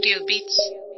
Audio Beats.